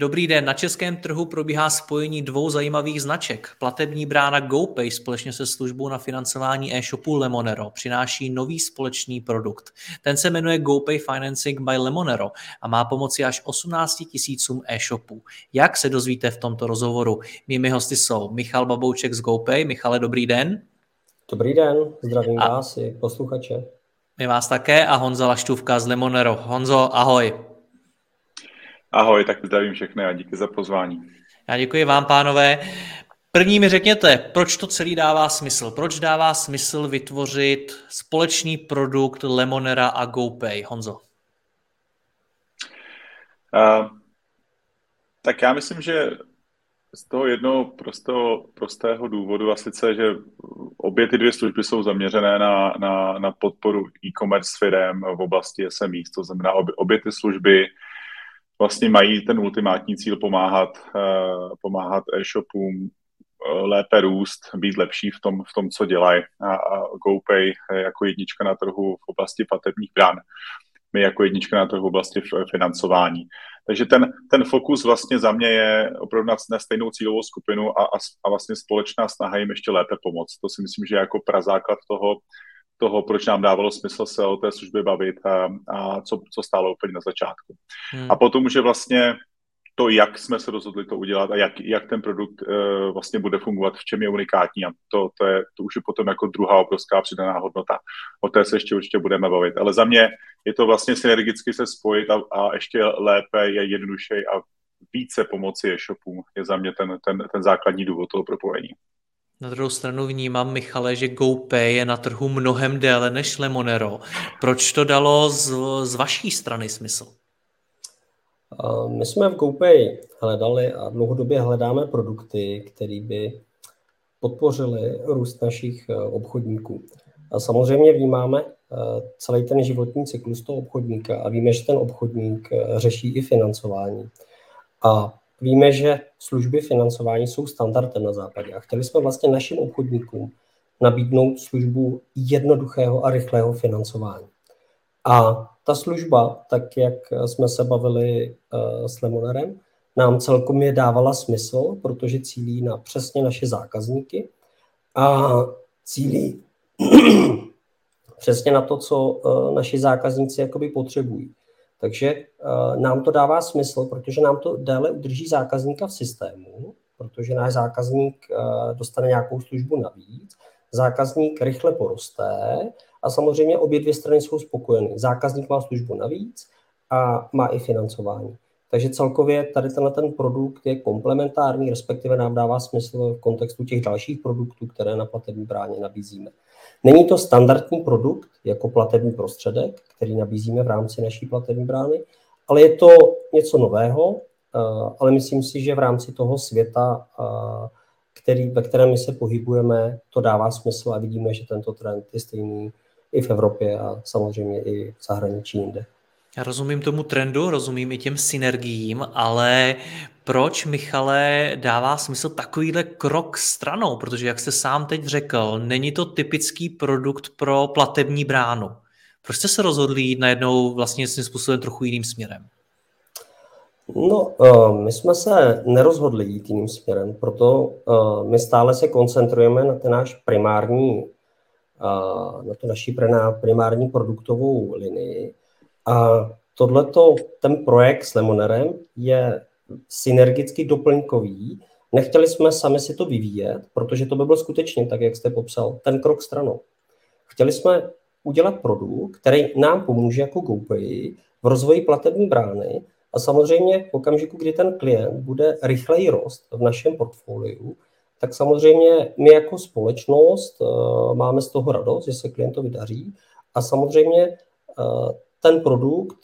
Dobrý den, na českém trhu probíhá spojení dvou zajímavých značek. Platební brána GoPay společně se službou na financování e-shopu Lemonero přináší nový společný produkt. Ten se jmenuje GoPay Financing by Lemonero a má pomoci až 18 tisícům e-shopů. Jak se dozvíte v tomto rozhovoru? Mými hosty jsou Michal Babouček z GoPay. Michale, dobrý den. Dobrý den, zdravím a... vás i posluchače. My vás také a Honza Laštůvka z Lemonero. Honzo, ahoj. Ahoj, tak zdravím všechny a díky za pozvání. Já děkuji vám, pánové. První mi řekněte, proč to celý dává smysl? Proč dává smysl vytvořit společný produkt Lemonera a GoPay? Honzo. Uh, tak já myslím, že z toho jednoho prostého, prostého důvodu a sice, že obě ty dvě služby jsou zaměřené na, na, na podporu e-commerce firm v oblasti SME, to znamená obě, obě ty služby vlastně mají ten ultimátní cíl pomáhat, uh, pomáhat e-shopům uh, lépe růst, být lepší v tom, v tom co dělají. A, a GoPay jako jednička na trhu v oblasti platebních brán. My jako jednička na trhu v oblasti financování. Takže ten, ten fokus vlastně za mě je opravdu na stejnou cílovou skupinu a, a, a vlastně společná snaha jim ještě lépe pomoct. To si myslím, že je jako prazáklad toho, toho, proč nám dávalo smysl se o té službě bavit a, a co, co stálo úplně na začátku. Hmm. A potom, že vlastně to, jak jsme se rozhodli to udělat a jak, jak ten produkt uh, vlastně bude fungovat, v čem je unikátní. A to, to, je, to už je potom jako druhá obrovská přidaná hodnota. O té se ještě určitě budeme bavit. Ale za mě je to vlastně synergicky se spojit a, a ještě lépe je jednodušší a více pomoci e-shopům je za mě ten, ten, ten základní důvod toho propojení. Na druhou stranu vnímám, Michale, že GoPay je na trhu mnohem déle než Lemonero. Proč to dalo z, z vaší strany smysl? My jsme v GoPay hledali a dlouhodobě hledáme produkty, které by podpořily růst našich e, obchodníků. A samozřejmě vnímáme e, celý ten životní cyklus toho obchodníka a víme, že ten obchodník e, řeší i financování. A Víme, že služby financování jsou standardem na západě a chtěli jsme vlastně našim obchodníkům nabídnout službu jednoduchého a rychlého financování. A ta služba, tak jak jsme se bavili uh, s Lemonerem, nám celkom je dávala smysl, protože cílí na přesně naše zákazníky a cílí přesně na to, co uh, naši zákazníci jakoby potřebují. Takže uh, nám to dává smysl, protože nám to déle udrží zákazníka v systému, protože náš zákazník uh, dostane nějakou službu navíc, zákazník rychle poroste a samozřejmě obě dvě strany jsou spokojeny. Zákazník má službu navíc a má i financování. Takže celkově tady tenhle ten produkt je komplementární, respektive nám dává smysl v kontextu těch dalších produktů, které na platební bráně nabízíme. Není to standardní produkt jako platební prostředek, který nabízíme v rámci naší platební brány, ale je to něco nového, eh, ale myslím si, že v rámci toho světa, eh, který, ve kterém my se pohybujeme, to dává smysl a vidíme, že tento trend je stejný i v Evropě a samozřejmě i v zahraničí jinde. Já rozumím tomu trendu, rozumím i těm synergiím, ale proč, Michale, dává smysl takovýhle krok stranou? Protože, jak jste sám teď řekl, není to typický produkt pro platební bránu. Proč jste se rozhodli jít najednou vlastně svým způsobem trochu jiným směrem? No, uh, my jsme se nerozhodli jít jiným směrem, proto uh, my stále se koncentrujeme na ten náš primární, uh, na tu naší primární produktovou linii. A tohleto, ten projekt s Lemonerem je synergicky doplňkový. Nechtěli jsme sami si to vyvíjet, protože to by byl skutečně, tak jak jste popsal, ten krok stranou. Chtěli jsme udělat produkt, který nám pomůže jako GoPay v rozvoji platební brány a samozřejmě v okamžiku, kdy ten klient bude rychleji rost v našem portfoliu, tak samozřejmě my jako společnost uh, máme z toho radost, že se klientovi daří A samozřejmě ten produkt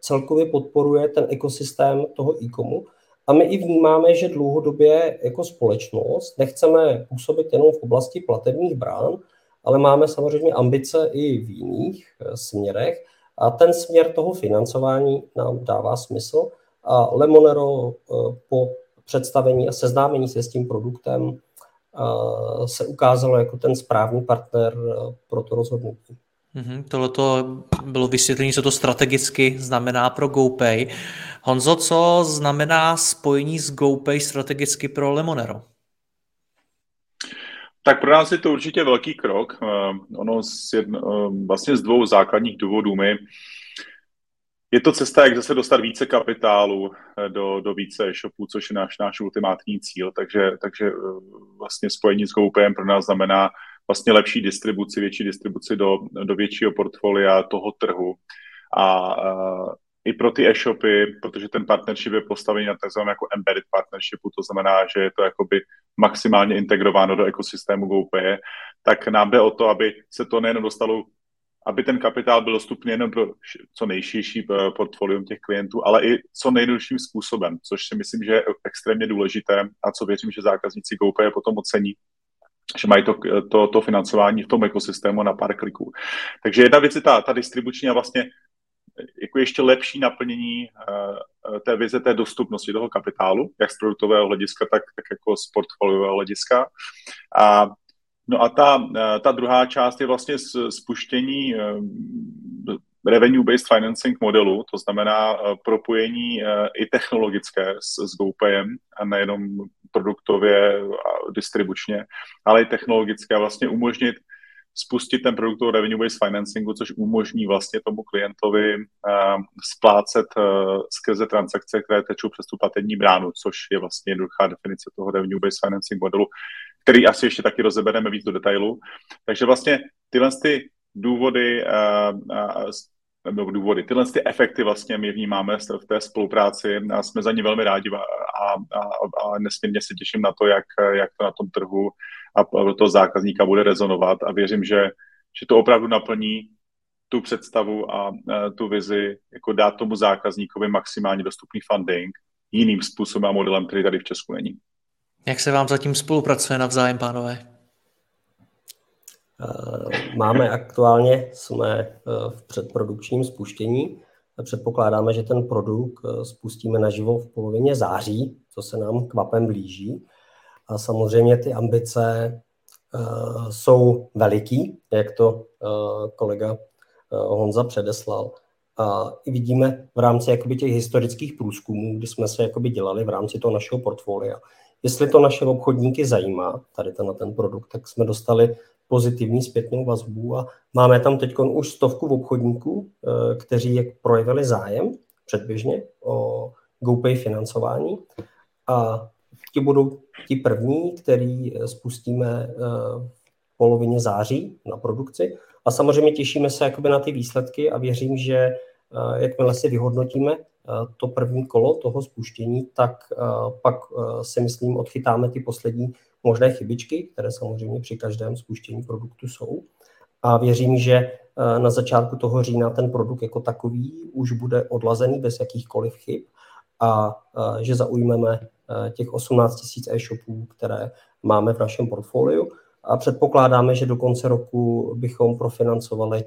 celkově podporuje ten ekosystém toho e-comu. A my i vnímáme, že dlouhodobě jako společnost nechceme působit jenom v oblasti platebních brán, ale máme samozřejmě ambice i v jiných směrech. A ten směr toho financování nám dává smysl. A Lemonero po představení a seznámení se s tím produktem se ukázalo jako ten správný partner eh, pro to rozhodnutí. Mm-hmm, Tohle to bylo vysvětlení, co to strategicky znamená pro GoPay. Honzo, co znamená spojení s GoPay strategicky pro Lemonero? Tak pro nás je to určitě velký krok. Uh, ono z jedno, uh, vlastně z dvou základních důvodů. My je to cesta, jak zase dostat více kapitálu eh, do, do více e-shopů, což je náš, náš ultimátní cíl. Takže, takže eh, vlastně spojení s GoPayem pro nás znamená vlastně lepší distribuci, větší distribuci do, do většího portfolia toho trhu. A, a i pro ty e-shopy, protože ten partnership je postavený na tzv. jako embedded partnershipu, to znamená, že je to jakoby maximálně integrováno do ekosystému GoPay, tak nám jde o to, aby se to nejen dostalo aby ten kapitál byl dostupný jenom pro co nejširší eh, portfolium těch klientů, ale i co nejdelším způsobem, což si myslím, že je extrémně důležité a co věřím, že zákazníci GoPay potom ocení, že mají to, to, to financování v tom ekosystému na pár kliků. Takže jedna věc je ta, ta distribuční a vlastně jako ještě lepší naplnění uh, té vize té dostupnosti toho kapitálu, jak z produktového hlediska, tak, tak jako z portfoliového hlediska. A No a ta, eh, ta druhá část je vlastně spuštění eh, revenue-based financing modelu, to znamená propojení i technologické s, s GoPayem a nejenom produktově a distribučně, ale i technologické vlastně umožnit spustit ten produkt toho revenue-based financingu, což umožní vlastně tomu klientovi uh, splácet uh, skrze transakce, které tečou přes tu platební bránu, což je vlastně jednoduchá definice toho revenue-based financing modelu, který asi ještě taky rozebereme víc do detailu. Takže vlastně tyhle ty důvody, uh, nebo důvody, tyhle ty efekty vlastně my vnímáme v té spolupráci a jsme za ně velmi rádi a, a, a nesmírně se těším na to, jak, jak to na tom trhu a pro toho zákazníka bude rezonovat a věřím, že, že to opravdu naplní tu představu a, a tu vizi, jako dát tomu zákazníkovi maximálně dostupný funding jiným způsobem a modelem, který tady v Česku není. Jak se vám zatím spolupracuje navzájem, pánové? Eh, máme aktuálně, jsme eh, v předprodukčním spuštění. Předpokládáme, že ten produkt eh, spustíme naživo v polovině září, co se nám kvapem blíží. A samozřejmě ty ambice jsou veliký, jak to kolega Honza předeslal. A i vidíme v rámci jakoby těch historických průzkumů, kdy jsme se jakoby dělali v rámci toho našeho portfolia, Jestli to naše obchodníky zajímá, tady ten, ten produkt, tak jsme dostali pozitivní zpětnou vazbu a máme tam teď už stovku obchodníků, eh, kteří jak projevili zájem předběžně o GoPay financování. A ti budou ti první, který eh, spustíme eh, v polovině září na produkci. A samozřejmě těšíme se jakoby na ty výsledky a věřím, že jakmile si vyhodnotíme to první kolo toho spuštění, tak eh, pak eh, si myslím, odchytáme ty poslední možné chybičky, které samozřejmě při každém spuštění produktu jsou. A věřím, že na začátku toho října ten produkt jako takový už bude odlazený bez jakýchkoliv chyb a že zaujmeme těch 18 000 e-shopů, které máme v našem portfoliu a předpokládáme, že do konce roku bychom profinancovali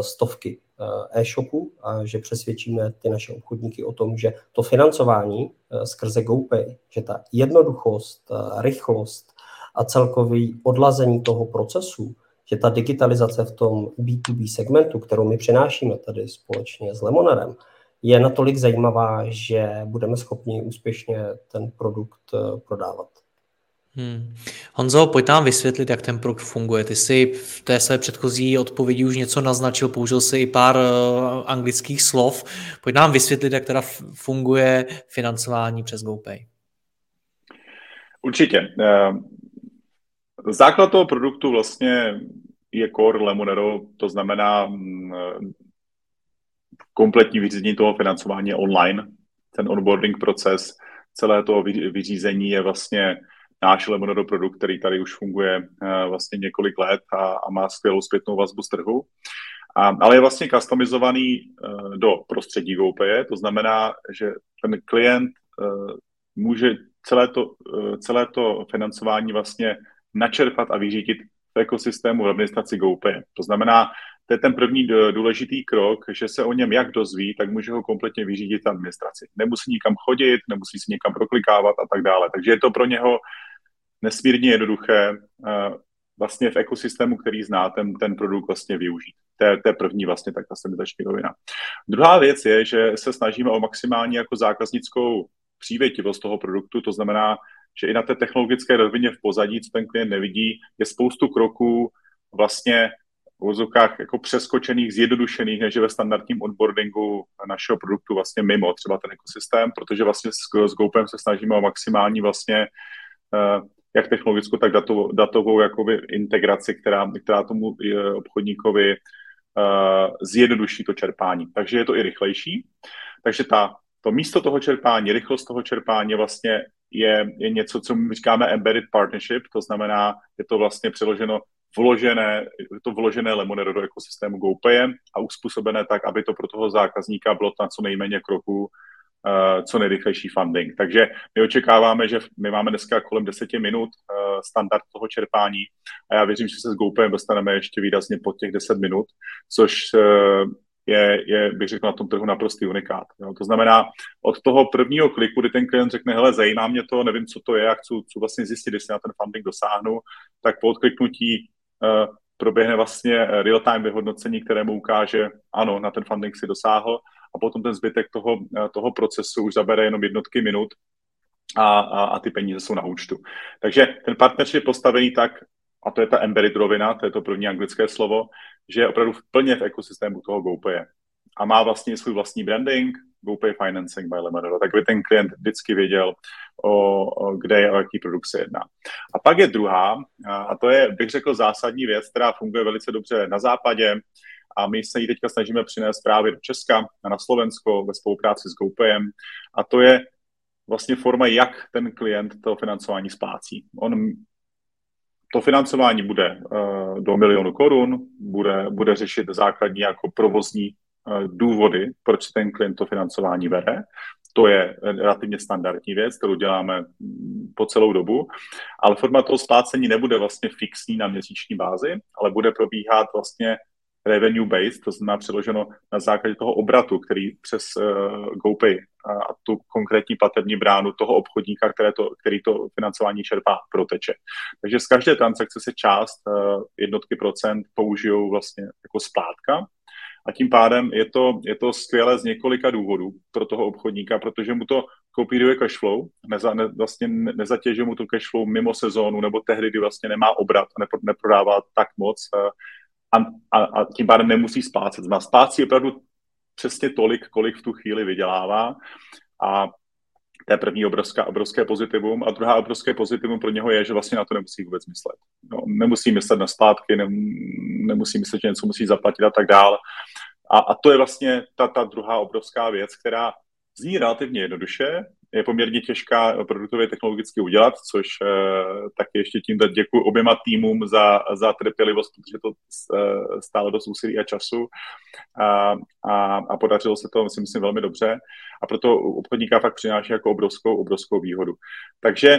stovky Eh, e-shopu a že přesvědčíme ty naše obchodníky o tom, že to financování eh, skrze GoPay, že ta jednoduchost, eh, rychlost a celkový odlazení toho procesu, že ta digitalizace v tom B2B segmentu, kterou my přinášíme tady společně s Lemonarem, je natolik zajímavá, že budeme schopni úspěšně ten produkt prodávat. Hmm. Honzo, pojď nám vysvětlit, jak ten produkt funguje. Ty jsi v té své předchozí odpovědi už něco naznačil, použil si i pár uh, anglických slov. Pojď nám vysvětlit, jak teda funguje financování přes GoPay. Určitě. Uh, základ toho produktu vlastně je core Lemonero, to znamená uh, kompletní vyřízení toho financování online. Ten onboarding proces, celé toho vyřízení je vlastně náš Lemonado produkt, který tady už funguje uh, vlastně několik let a, a má skvělou zpětnou vazbu z trhu. A, ale je vlastně customizovaný uh, do prostředí GoPay, to znamená, že ten klient uh, může celé to, celé to financování vlastně načerpat a vyřídit v ekosystému v administraci GoPay. To znamená, to je ten první důležitý krok, že se o něm jak dozví, tak může ho kompletně vyřídit administraci. Nemusí nikam chodit, nemusí si někam proklikávat a tak dále. Takže je to pro něho nesmírně jednoduché vlastně v ekosystému, který zná, ten, ten produkt vlastně využít. To je, to je první vlastně tak customizační rovina. Druhá věc je, že se snažíme o maximální jako zákaznickou přívětivost toho produktu, to znamená, že i na té technologické rovině v pozadí, co ten klient nevidí, je spoustu kroků vlastně v vozovkách jako přeskočených, zjednodušených, než ve standardním onboardingu našeho produktu vlastně mimo třeba ten ekosystém, protože vlastně s, s GoPem se snažíme o maximální vlastně uh, jak technologickou, tak datovou, datovou jakoby integraci, která, která tomu eh, obchodníkovi uh, zjednoduší to čerpání. Takže je to i rychlejší. Takže ta, to místo toho čerpání, rychlost toho čerpání vlastně je, je něco, co my říkáme embedded partnership, to znamená, je to vlastně přeloženo vložené, to vložené Lemonero do ekosystému GoPay a uspůsobené tak, aby to pro toho zákazníka bylo na co nejméně kroků co nejrychlejší funding. Takže my očekáváme, že my máme dneska kolem 10 minut uh, standard toho čerpání a já věřím, že se s GoPayem dostaneme ještě výrazně pod těch 10 minut, což uh, je, je, bych řekl, na tom trhu naprostý unikát. Jo. To znamená, od toho prvního kliku, kdy ten klient řekne, hele, zajímá mě to, nevím, co to je, jak chci, chci vlastně zjistit, jestli na ten funding dosáhnu, tak po odkliknutí uh, proběhne vlastně real-time vyhodnocení, které mu ukáže, ano, na ten funding si dosáhl a potom ten zbytek toho, eh, toho procesu už zabere jenom jednotky minut a, a, a ty peníze jsou na účtu. Takže ten partnership je postavený tak, a to je ta embedded rovina, to je to první anglické slovo, že je opravdu plně v ekosystému toho GoPay. A má vlastně svůj vlastní branding, GoPay Financing by Lemonero, tak by ten klient vždycky věděl, o, o, kde je, o jaký produkt se jedná. A pak je druhá, a to je, bych řekl, zásadní věc, která funguje velice dobře na západě, a my se ji teďka snažíme přinést právě do Česka a na Slovensko ve spolupráci s GoPayem a to je vlastně forma, jak ten klient to financování splácí. On to financování bude uh, do milionu korun, bude, bude řešit základní jako provozní uh, důvody, proč ten klient to financování bere. To je relativně standardní věc, kterou děláme mm, po celou dobu, ale forma toho splácení nebude vlastně fixní na měsíční bázi, ale bude probíhat vlastně revenue based, to znamená přeloženo na základě toho obratu, který přes uh, GoPay a, a tu konkrétní platební bránu toho obchodníka, které to, který to financování čerpá, proteče. Takže z každé transakce se část uh, jednotky procent použijou vlastně jako splátka a tím pádem je to, je to skvělé z několika důvodů pro toho obchodníka, protože mu to kopíruje cash flow, neza, ne, vlastně nezatěžuje mu to cash flow mimo sezónu nebo tehdy, kdy vlastně nemá obrat, nepro, neprodává tak moc, uh, a, a, a tím pádem nemusí splácet. Má splácí opravdu přesně tolik, kolik v tu chvíli vydělává a to je první obrovská, obrovské pozitivum. A druhá obrovské pozitivum pro něho je, že vlastně na to nemusí vůbec myslet. No, nemusí myslet na zpátky, ne, nemusí myslet, že něco musí zaplatit a tak dál. A, a to je vlastně ta, ta druhá obrovská věc, která zní relativně jednoduše, je poměrně těžká produktově technologicky udělat, což uh, taky ještě tím děkuji oběma týmům za, za trpělivost, protože to uh, stálo dost úsilí a času. A, a, a podařilo se to, myslím, myslím, velmi dobře. A proto obchodníka fakt přináší jako obrovskou, obrovskou výhodu. Takže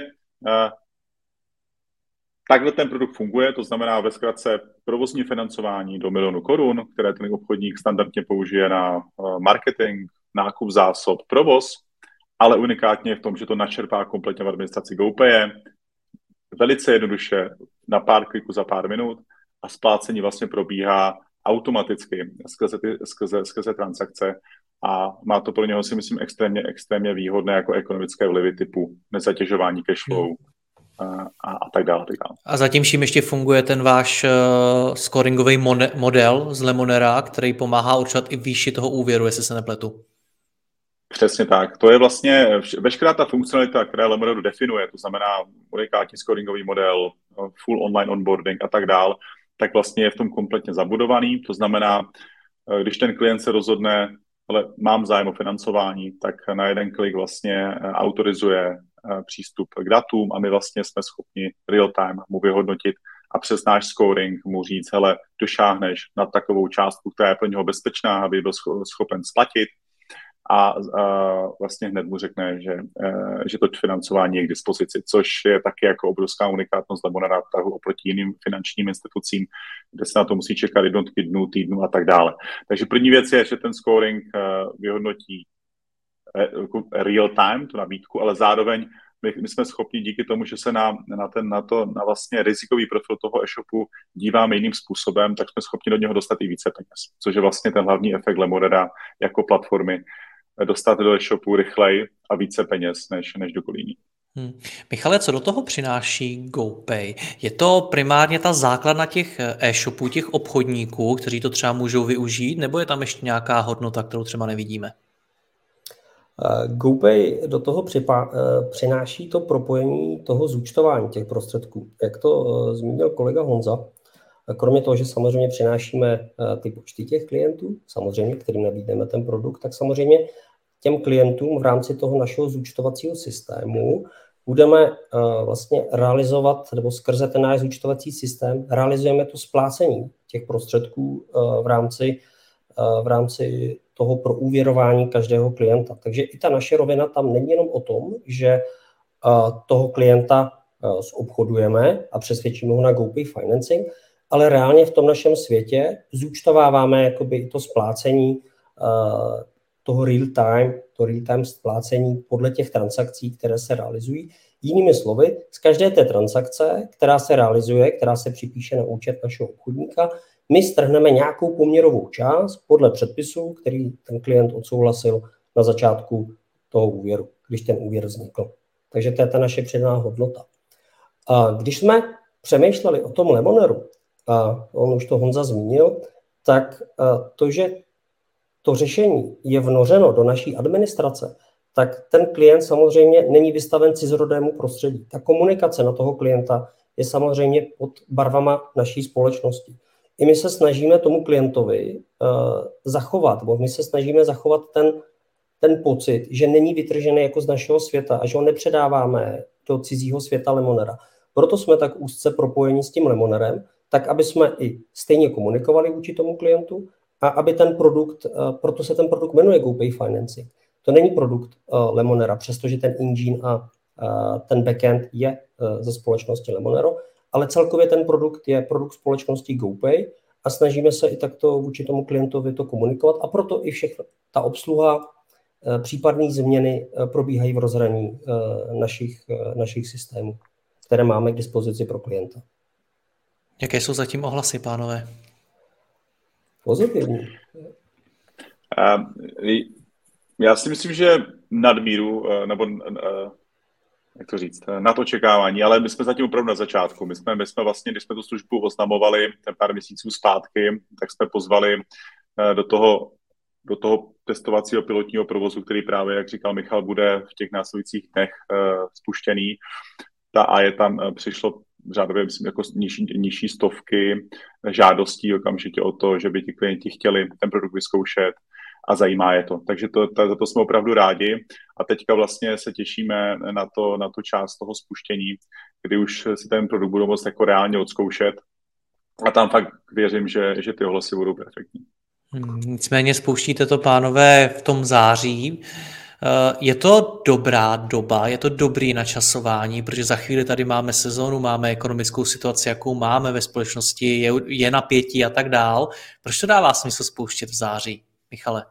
Takhle ten produkt funguje, to znamená ve zkratce provozní financování do milionu korun, které ten obchodník standardně použije na marketing, nákup zásob, provoz ale unikátně je v tom, že to načerpá kompletně v administraci GoPay, velice jednoduše na pár kliků za pár minut a splácení vlastně probíhá automaticky skrze, ty, skrze, skrze transakce a má to pro něho si myslím extrémně, extrémně výhodné jako ekonomické vlivy typu nezatěžování cashflow, hmm a, a tak dále. Tak dále. A zatím vším ještě funguje ten váš uh, scoringový model z Lemonera, který pomáhá určovat i výši toho úvěru, jestli se nepletu. Přesně tak. To je vlastně veškerá ta funkcionalita, která Lemonade definuje, to znamená unikátní scoringový model, full online onboarding a tak dál, tak vlastně je v tom kompletně zabudovaný. To znamená, eh, když ten klient se rozhodne, ale mám zájem o financování, tak na jeden klik vlastně eh, autorizuje eh, přístup k datům a my vlastně jsme schopni real time mu vyhodnotit, a přes náš scoring mu říct, hele, došáhneš na takovou částku, která je pro něho bezpečná, aby byl schopen splatit, a, a vlastně hned mu řekne, že, e, že to financování je k dispozici, což je taky jako obrovská unikátnost Lemonada tahu oproti jiným finančním institucím, kde se na to musí čekat jednotky dnů, týdnů a tak dále. Takže první věc je, že ten scoring e, vyhodnotí e, jako real time, tu nabídku, ale zároveň my, my jsme schopni díky tomu, že se na, na, ten, na, to, na vlastně rizikový profil toho e-shopu díváme jiným způsobem, tak jsme schopni do něho dostat i více peněz, což je vlastně ten hlavní efekt Lemoreda jako platformy, dostat do e-shopu rychleji a více peněz než, než do kolíní. Hmm. Michale, co do toho přináší GoPay? Je to primárně ta základna těch e-shopů, těch obchodníků, kteří to třeba můžou využít, nebo je tam ještě nějaká hodnota, kterou třeba nevidíme? GoPay do toho připa- e, přináší to propojení toho zúčtování těch prostředků. Jak to zmínil kolega Honza, Kromě toho, že samozřejmě přinášíme eh, ty počty těch klientů, samozřejmě, kterým nabídneme ten produkt, tak samozřejmě těm klientům v rámci toho našeho zúčtovacího systému budeme eh, vlastně realizovat, nebo skrze ten náš zúčtovací systém, realizujeme to splácení těch prostředků eh, v rámci, v rámci toho proúvěrování každého klienta. Takže i ta naše rovina tam není jenom o tom, že toho klienta zobchodujeme a přesvědčíme ho na GoPay Financing, ale reálně v tom našem světě zúčtováváme jakoby to splácení uh, toho real time, to real time splácení podle těch transakcí, které se realizují. Jinými slovy, z každé té transakce, která se realizuje, která se připíše na účet našeho obchodníka, my strhneme nějakou poměrovou část podle předpisu, který ten klient odsouhlasil na začátku toho úvěru, když ten úvěr vznikl. Takže to je ta naše přidaná hodnota. A když jsme přemýšleli o tom Lemoneru, a on už to Honza zmínil, tak to, že to řešení je vnořeno do naší administrace, tak ten klient samozřejmě není vystaven cizorodému prostředí. Ta komunikace na toho klienta je samozřejmě pod barvama naší společnosti. I my se snažíme tomu klientovi uh, zachovat, nebo my se snažíme zachovat ten, ten pocit, že není vytržený jako z našeho světa a že ho nepředáváme do cizího světa Lemonera. Proto jsme tak úzce propojeni s tím Lemonerem, tak aby jsme i stejně komunikovali vůči tomu klientu a aby ten produkt, eh, proto se ten produkt jmenuje GoPay Financing. To není produkt eh, Lemonera, přestože ten engine a eh, ten backend je ze společnosti Lemonero, ale celkově ten produkt je produkt společnosti GoPay a snažíme se i takto vůči tomu klientovi to komunikovat a proto i všechno, ta obsluha, případné změny probíhají v rozhraní našich, našich systémů, které máme k dispozici pro klienta. Jaké jsou zatím ohlasy, pánové? Pozitivní. Já si myslím, že nadmíru, eh, nebo eh, jak to říct, eh, na to čekávání, ale my jsme zatím opravdu na začátku. My jsme, my jsme vlastně, když jsme tu službu oznamovali ten pár měsíců zpátky, tak jsme pozvali do toho, do toho testovacího pilotního provozu, který právě, jak říkal Michal, bude v těch následujících dnech spuštěný. Ta a je tam přišlo řádově myslím jako nižší, nižší stovky žádostí okamžitě o to, že by ti klienti chtěli ten produkt vyzkoušet a zajímá je to. Takže to, to, za to jsme opravdu rádi a teďka vlastně se těšíme na, to, na tu část toho spuštění, kdy už si ten produkt budou moct jako reálně odzkoušet a tam fakt věřím, že, že ty ohlasy budou perfektní. Hmm, nicméně spouštíte to, pánové, v tom září. Eh, je to dobrá doba, je to dobrý načasování, protože za chvíli tady máme sezónu, máme ekonomickou situaci, jakou máme ve společnosti, je, je napětí a tak dál. Proč to dává smysl spouštět v září, Michale?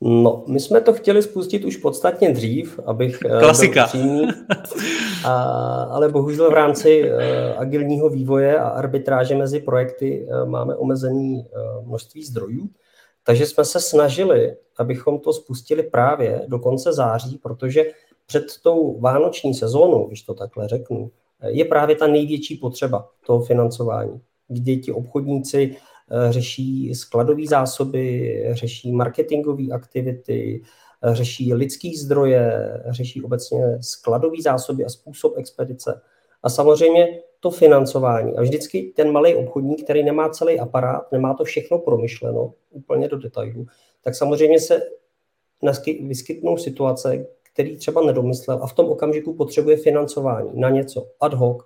No, my jsme to chtěli spustit už podstatně dřív, abych eh, Klasika. byl přímý, a, ale bohužel v rámci uh, agilního vývoje a arbitráže mezi projekty uh, máme omezený uh, množství zdrojů. Takže jsme se snažili, abychom to spustili právě do konce září, protože před tou vánoční sezónou, když to takhle řeknu, je právě ta největší potřeba toho financování, kdy ti obchodníci eh, řeší skladové zásoby, řeší marketingové aktivity, řeší lidský zdroje, řeší obecně skladové zásoby a způsob expedice. A samozřejmě to financování. A vždycky ten malý obchodník, který nemá celý aparát, nemá to všechno promyšleno úplně do detailu, tak samozřejmě se vyskytnou situace, který třeba nedomyslel a v tom okamžiku potřebuje financování na něco ad hoc.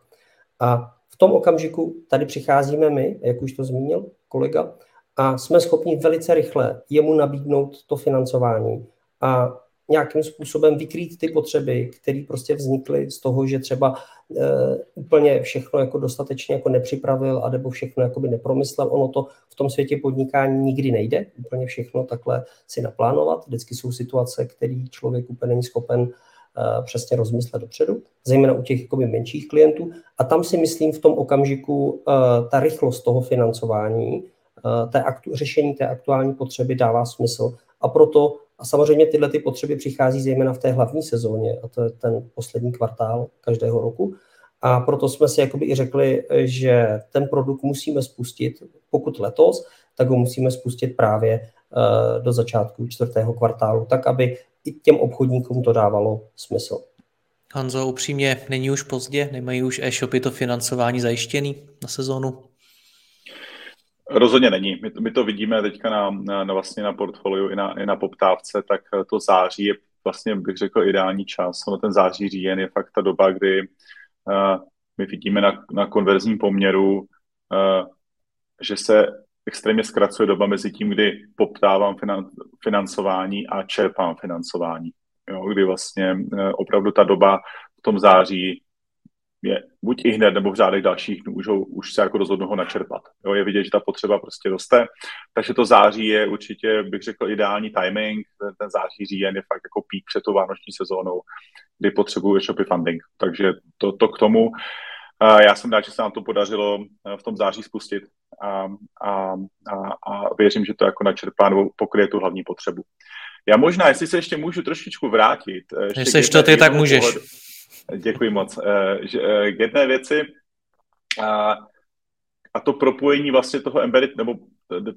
A V tom okamžiku tady přicházíme my, jak už to zmínil kolega, a jsme schopni velice rychle jemu nabídnout to financování a nějakým způsobem vykrýt ty potřeby, které prostě vznikly z toho, že třeba e, úplně všechno jako dostatečně jako nepřipravil a nebo všechno jakoby nepromyslel. Ono to v tom světě podnikání nikdy nejde, úplně všechno takhle si naplánovat. Vždycky jsou situace, které člověk úplně není schopen e, přesně rozmyslet dopředu, zejména u těch jakoby menších klientů. A tam si myslím v tom okamžiku e, ta rychlost toho financování, té aktu, řešení té aktuální potřeby dává smysl. A proto a samozřejmě tyhle ty potřeby přichází zejména v té hlavní sezóně, a to je ten poslední kvartál každého roku. A proto jsme si jakoby i řekli, že ten produkt musíme spustit, pokud letos, tak ho musíme spustit právě eh, do začátku čtvrtého kvartálu, tak aby i těm obchodníkům to dávalo smysl. Hanzo, upřímně, není už pozdě? Nemají už e-shopy to financování zajištěný na sezónu? Rozhodně není. My, my to vidíme teďka na, na, na, vlastně na portfoliu i na, i na poptávce, tak to září je vlastně, bych řekl, ideální čas. No ten září, říjen je fakt ta doba, kdy uh, my vidíme na, na konverzním poměru, uh, že se extrémně zkracuje doba mezi tím, kdy poptávám finan, financování a čerpám financování. Jo, kdy vlastně uh, opravdu ta doba v tom září je buď i hned, nebo v řádech dalších dnů už, ho, už se jako rozhodnou ho načerpat. Jo, je vidět, že ta potřeba prostě roste, takže to září je určitě, bych řekl, ideální timing. Ten září, říjen je fakt jako pík před tou vánoční sezónou, kdy potřebuje shopy funding. Takže to, to k tomu. Já jsem rád, že se nám to podařilo eh, v tom září spustit a, a, a, a věřím, že to jako načerpá nebo pokryje tu hlavní potřebu. Já možná, jestli se ještě můžu trošičku vrátit. Eh, ještě to ty, tak můžeš. Pohledu, Děkuji moc. Eh, eh, k jedné věci, a, a to propojení vlastně toho embedded, nebo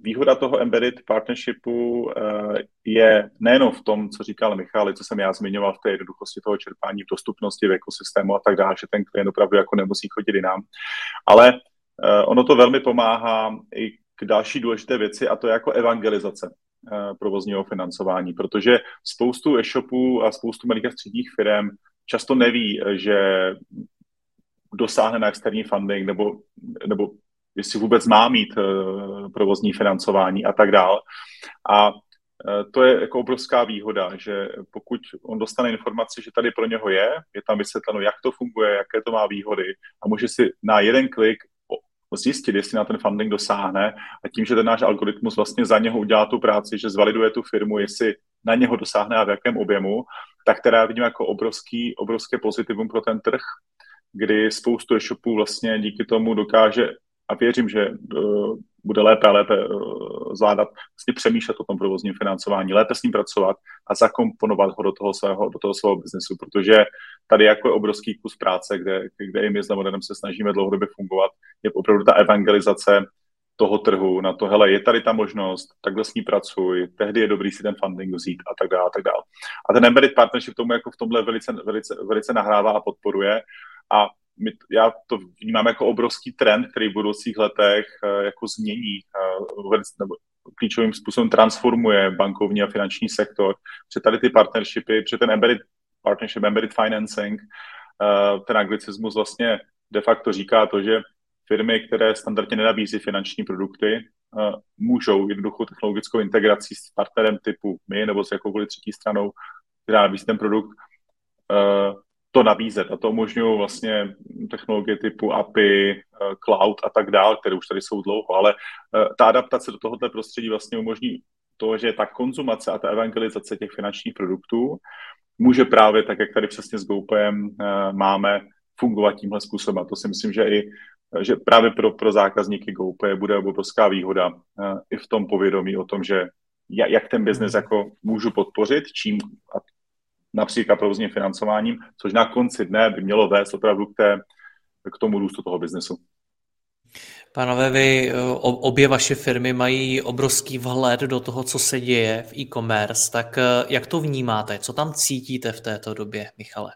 výhoda toho embedded partnershipu eh, je nejenom v tom, co říkal Michal, co jsem já zmiňoval v té jednoduchosti toho čerpání, v dostupnosti v ekosystému a tak dále, že ten klient opravdu jako nemusí chodit jinam, ale ono to velmi pomáhá i k další důležité věci a to je jako evangelizace provozního financování, protože spoustu e-shopů a spoustu malých a středních firm často neví, že dosáhne na externí funding nebo, nebo jestli vůbec má mít uh, provozní financování a tak dál. A uh, to je jako obrovská výhoda, že pokud on dostane informaci, že tady pro něho je, je tam vysvětleno, jak to funguje, jaké to má výhody a může si na jeden klik zjistit, jestli na ten funding dosáhne a tím, že ten náš algoritmus vlastně za něho udělá tu práci, že zvaliduje tu firmu, jestli na něho dosáhne a v jakém objemu, tak teda vidím jako obrovský, obrovské pozitivum pro ten trh, kdy spoustu e-shopů vlastně díky tomu dokáže a věřím, že uh, bude lépe a lépe uh, zvládat vlastně přemýšlet o tom provozním financování, lépe s ním pracovat a zakomponovat ho do toho svého, do toho svého biznesu, protože tady jako je obrovský kus práce, kde, kde i my s Lemodenem se snažíme dlouhodobě fungovat, je opravdu ta evangelizace toho trhu na to, hele, je tady ta možnost, takhle s ní pracuj, tehdy je dobrý si ten funding vzít a tak dále, a tak dále. A ten embedded partnership tomu jako v tomhle velice, velice, velice nahrává a podporuje a my, já to vnímám jako obrovský trend, který v budoucích letech uh, jako změní, velice, nebo klíčovým způsobem transformuje bankovní a finanční sektor. Před tady ty partnershipy, před ten embedded partnership, embedded financing, uh, ten anglicismus vlastně de facto říká to, že firmy, které standardně nenabízí finanční produkty, uh, můžou jednoduchou technologickou integrací s partnerem typu my nebo s jakoukoliv třetí stranou, která nabízí ten produkt, uh, to nabízet. A to umožňují vlastně technologie typu API, uh, cloud a tak dále, které už tady jsou dlouho, ale ta adaptace do tohoto prostředí vlastně umožní to, že ta konzumace a ta evangelizace těch finančních produktů může právě tak, jak tady přesně s GoPayem máme, fungovat tímhle způsobem. A to si myslím, že i že právě pro, pro zákazníky GoPay bude obrovská výhoda uh, i v tom povědomí o tom, že jak ten biznes mhm. jako můžu podpořit, čím a například provozním financováním, což na konci dne by mělo vést opravdu k, té, k tomu růstu toho biznesu. Pánové, vy obě vaše firmy mají obrovský vhled do toho, co se děje v e-commerce, tak eh, jak to vnímáte? Co tam cítíte v této době, Michale?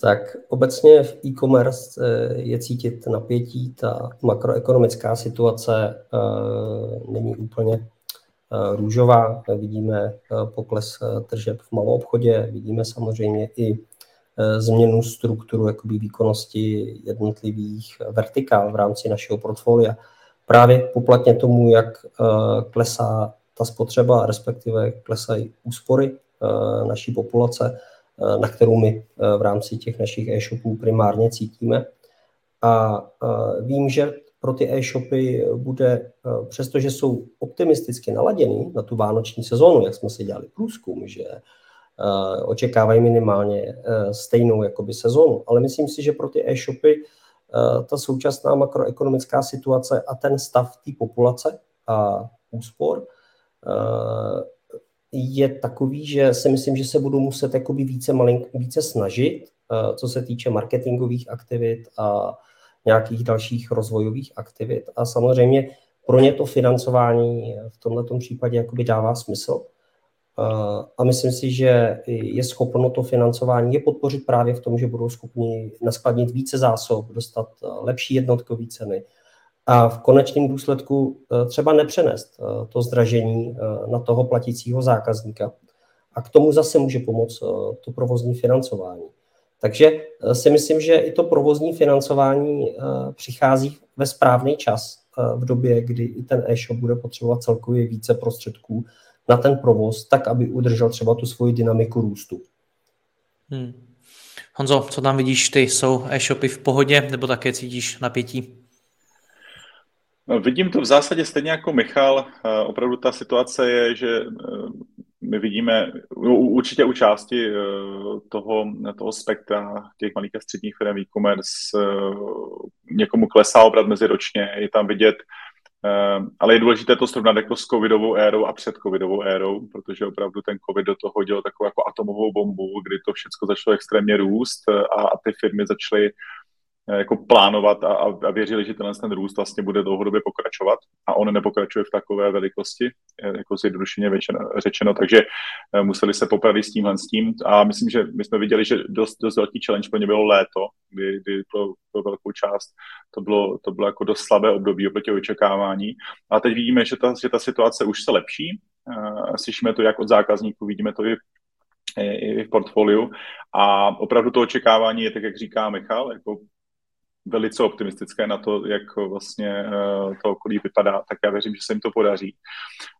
Tak obecně v e-commerce eh, je cítit napětí, ta makroekonomická situace eh, není úplně eh, růžová. Vidíme pokles tržeb v malou obchodě, vidíme samozřejmě i změnu strukturu jakoby výkonnosti jednotlivých vertikál v rámci našeho portfolia. Právě poplatně tomu, jak klesá ta spotřeba, respektive klesají úspory naší populace, na kterou my v rámci těch našich e-shopů primárně cítíme. A vím, že pro ty e-shopy bude, přestože jsou optimisticky naladěny na tu vánoční sezónu, jak jsme si dělali průzkum, že očekávají minimálně stejnou jakoby sezónu. Ale myslím si, že pro ty e-shopy ta současná makroekonomická situace a ten stav té populace a úspor je takový, že si myslím, že se budou muset jakoby více, malink, více snažit, co se týče marketingových aktivit a nějakých dalších rozvojových aktivit. A samozřejmě pro ně to financování v tomto případě jakoby dává smysl. A myslím si, že je schopno to financování je podpořit právě v tom, že budou schopni naskladnit více zásob, dostat lepší jednotkové ceny a v konečném důsledku třeba nepřenést to zdražení na toho platícího zákazníka. A k tomu zase může pomoct to provozní financování. Takže eh, si myslím, že i to provozní financování eh, přichází ve správný čas eh, v době, kdy i ten e-shop bude potřebovat celkově více prostředků na ten provoz, tak aby udržel třeba tu svoji dynamiku růstu. Hmm. Honzo, co tam vidíš ty? Jsou e-shopy v pohodě nebo také cítíš napětí? No, vidím to v zásadě stejně jako Michal. Opravdu ta situace je, že my vidíme určitě u části eh, toho, toho spektra těch malých a středních firm e-commerce eh, někomu klesá obrat meziročně, je tam vidět, eh, ale je důležité to srovnat jako s covidovou érou a před covidovou érou, protože opravdu ten covid do toho hodil takovou jako atomovou bombu, kdy to všechno začalo extrémně růst a, a ty firmy začaly Eh, jako plánovat a, a věřili, že tenhle ten růst vlastně bude dlouhodobě pokračovat a on nepokračuje v takové velikosti, eh, jako zjednodušeně řečeno, takže eh, museli se popravit s tímhle s tím. A myslím, že my jsme viděli, že dost, dost velký challenge pro ně bylo léto, kdy, kdy pro, pro velkou část to bylo, to bylo jako dost slabé období oproti očekávání. A teď vidíme, že ta, že ta situace už se lepší, slyšíme to jak od zákazníků, vidíme to i i v portfoliu. A opravdu to očekávání je tak, jak říká Michal, jako velice optimistické na to, jak vlastně eh, to okolí vypadá, tak já věřím, že se jim to podaří.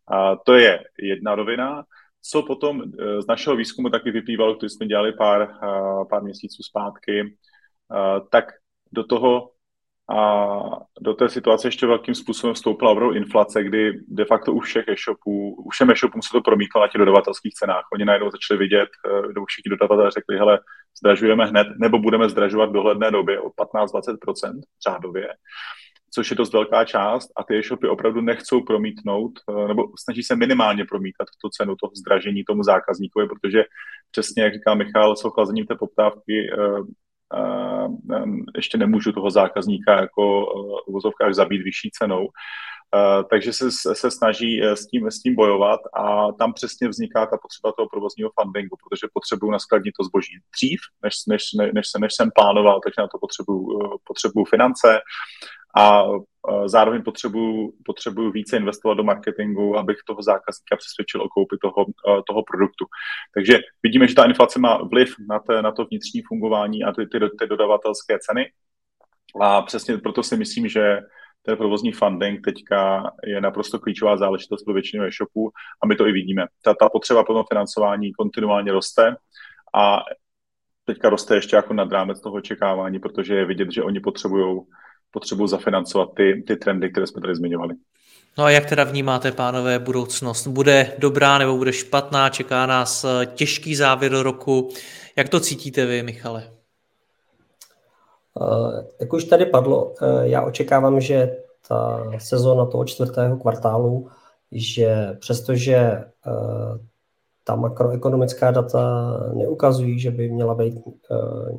A to je jedna rovina. Co potom eh, z našeho výzkumu taky vyplývalo, který jsme dělali pár, eh, pár měsíců zpátky, tak do toho a do té situace ještě velkým způsobem vstoupila opravdu inflace, kdy de facto u všech e-shopů, u všem e-shopům se to promítlo na těch dodavatelských cenách. Oni najednou začali vidět, eh, všichni dodavatelé řekli, hele, zdražujeme hned, nebo budeme zdražovat v dohledné době o 15-20% řádově, což je dost velká část a ty e-shopy opravdu nechcou promítnout, eh, nebo snaží se minimálně promítat tu cenu toho zdražení tomu zákazníkovi, protože přesně, jak říká Michal, s ochlazením té poptávky eh, ještě nemůžu toho zákazníka jako v vozovkách zabít vyšší cenou. Takže se, se snaží e, s tím, s tím bojovat a tam přesně vzniká ta potřeba toho provozního fundingu, protože potřebuju naskladnit to zboží dřív, než, než, než, než jsem plánoval, takže na to potřebuju, e, potřebuju finance a zároveň potřebuju, potřebuju více investovat do marketingu, abych toho zákazníka přesvědčil o koupi toho, toho produktu. Takže vidíme, že ta inflace má vliv na, té, na to vnitřní fungování a ty, ty, ty dodavatelské ceny. A přesně proto si myslím, že ten provozní funding teďka je naprosto klíčová záležitost pro většinu e-shopů a my to i vidíme. Ta, ta potřeba pro financování kontinuálně roste a teďka roste ještě jako nad rámec toho očekávání, protože je vidět, že oni potřebují potřebují zafinancovat ty, ty trendy, které jsme tady zmiňovali. No a jak teda vnímáte, pánové, budoucnost? Bude dobrá nebo bude špatná? Čeká nás eh, těžký závěr roku. Jak to cítíte vy, Michale? Uh, jak už tady padlo, uh, já očekávám, že ta sezóna toho čtvrtého kvartálu, že přestože uh, ta makroekonomická data neukazují, že by měla být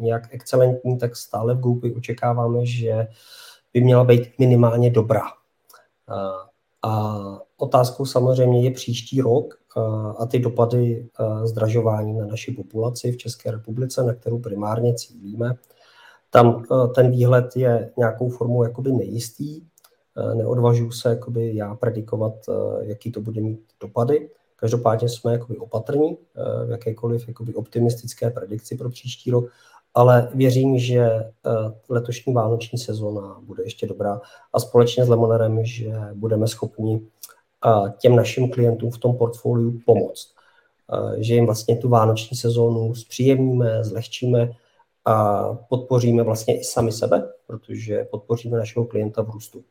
nějak excelentní, tak stále v Goupy očekáváme, že by měla být minimálně dobrá. A otázkou samozřejmě je příští rok a ty dopady zdražování na naši populaci v České republice, na kterou primárně cílíme. Tam ten výhled je nějakou formou jakoby nejistý. Neodvažuji se jakoby já predikovat, jaký to bude mít dopady. Každopádně jsme jakoby opatrní v jakékoliv jakoby optimistické predikci pro příští rok, ale věřím, že letošní vánoční sezóna bude ještě dobrá a společně s Lemonerem, že budeme schopni těm našim klientům v tom portfoliu pomoct. Že jim vlastně tu vánoční sezónu zpříjemníme, zlehčíme a podpoříme vlastně i sami sebe, protože podpoříme našeho klienta v růstu.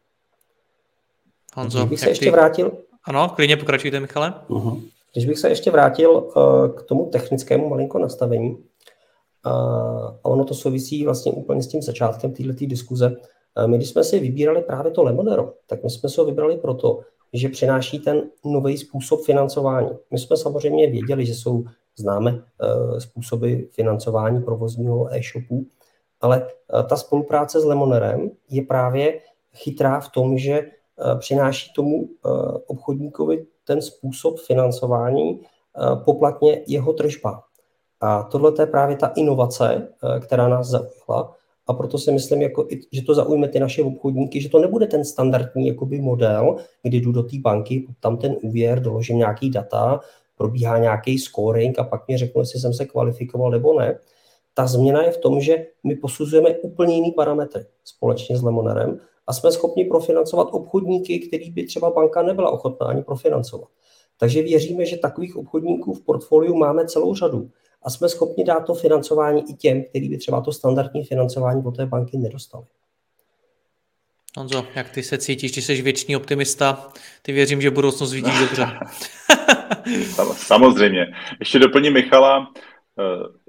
Honzo, Když bych se ještě ty... vrátil... Ano, klidně pokračujte, Michale. Uh-huh. Když bych se ještě vrátil uh, k tomu technickému malinko nastavení, uh, a ono to souvisí vlastně úplně s tím začátkem této diskuze. Uh, my, když jsme si vybírali právě to Lemonero, tak my jsme se ho vybrali proto, že přináší ten nový způsob financování. My jsme samozřejmě věděli, že jsou známe uh, způsoby financování provozního e-shopu, ale uh, ta spolupráce s Lemonerem je právě chytrá v tom, že uh, přináší tomu obchodníkovi ten způsob financování poplatně jeho tržba. A tohle je právě ta inovace, která nás zaujala a proto si myslím, jako, že to zaujme ty naše obchodníky, že to nebude ten standardní jakoby, model, kdy jdu do té banky, tam ten úvěr, doložím nějaký data, probíhá nějaký scoring a pak mi řeknu, jestli jsem se kvalifikoval nebo ne. Ta změna je v tom, že my posuzujeme úplně jiný parametry společně s Lemonerem a jsme schopni profinancovat obchodníky, který by třeba banka nebyla ochotná ani profinancovat. Takže věříme, že takových obchodníků v portfoliu máme celou řadu a jsme schopni dát to financování i těm, kteří by třeba to standardní financování od té banky nedostali. Honzo, jak ty se cítíš, ty jsi věčný optimista, ty věřím, že budoucnost vidíš dobře. Samozřejmě. Ještě doplním Michala, eh,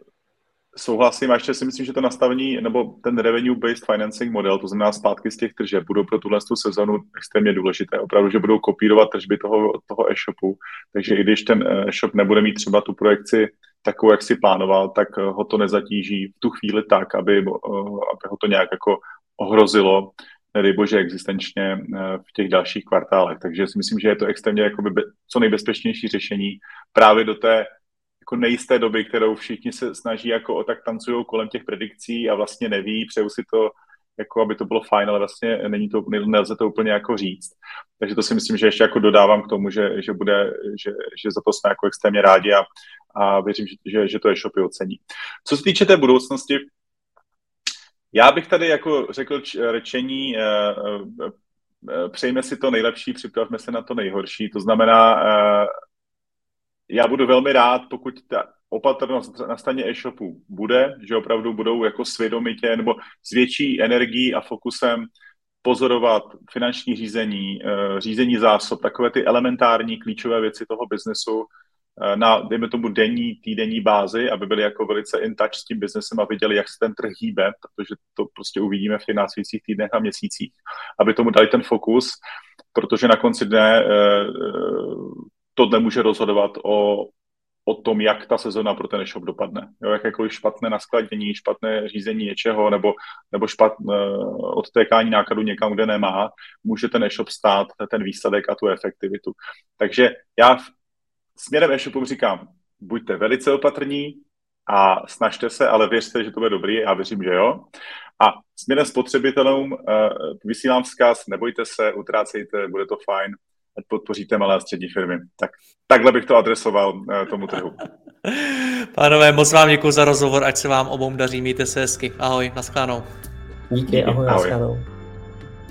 souhlasím a ještě si myslím, že to nastavení nebo ten revenue-based financing model, to znamená zpátky z těch tržeb, budou pro tuhle sezonu extrémně důležité. Opravdu, že budou kopírovat tržby toho, toho e-shopu, takže i když ten e-shop nebude mít třeba tu projekci takovou, jak si plánoval, tak eh, ho to nezatíží v tu chvíli tak, aby, eh, aby ho to nějak jako ohrozilo, bože, existenčně eh, v těch dalších kvartálech. Takže si myslím, že je to extrémně jakoby co nejbezpečnější řešení právě do té jako nejisté doby, kterou všichni se snaží jako o tak tancují kolem těch predikcí a vlastně neví, přeju si to jako aby to bylo fajn, ale vlastně není to, nelze to úplně jako říct. Takže to si myslím, že ještě jako dodávám k tomu, že, že bude, že, že za to jsme jako extrémně rádi a, a věřím, že, že, že to e-shopy ocení. Co se týče té budoucnosti, já bych tady jako řekl řečení, eh, eh, přejme si to nejlepší, připravme se na to nejhorší. To znamená, eh, já budu velmi rád, pokud ta opatrnost na straně e-shopu bude, že opravdu budou jako svědomitě nebo s větší energií a fokusem pozorovat finanční řízení, řízení zásob, takové ty elementární klíčové věci toho biznesu, Eh, na, dejme tomu, denní, týdenní bázi, aby byli jako velice in touch s tím biznesem a viděli, jak se ten trh hýbe, protože to prostě uvidíme v těch následujících týdnech a měsících, aby tomu dali ten fokus, protože na konci dne eh, eh, tohle může rozhodovat o, o tom, jak ta sezona pro ten e-shop dopadne. Jo, jakékoliv špatné naskladění, špatné řízení něčeho nebo, nebo špatné odtékání nákladu někam, kde nemá, může ten e-shop stát ten výsledek a tu efektivitu. Takže já směrem e-shopu říkám, buďte velice opatrní a snažte se, ale věřte, že to bude dobrý, já věřím, že jo. A směrem spotřebitelům uh, vysílám vzkaz, nebojte se, utrácejte, bude to fajn, ať podpoříte malé a střední firmy. Tak takhle bych to adresoval uh, tomu trhu. Pánové, moc vám děkuji za rozhovor, ať se vám obou daří, mějte se hezky. Ahoj, naschledanou. Díky, ahoj, ahoj. naschledanou.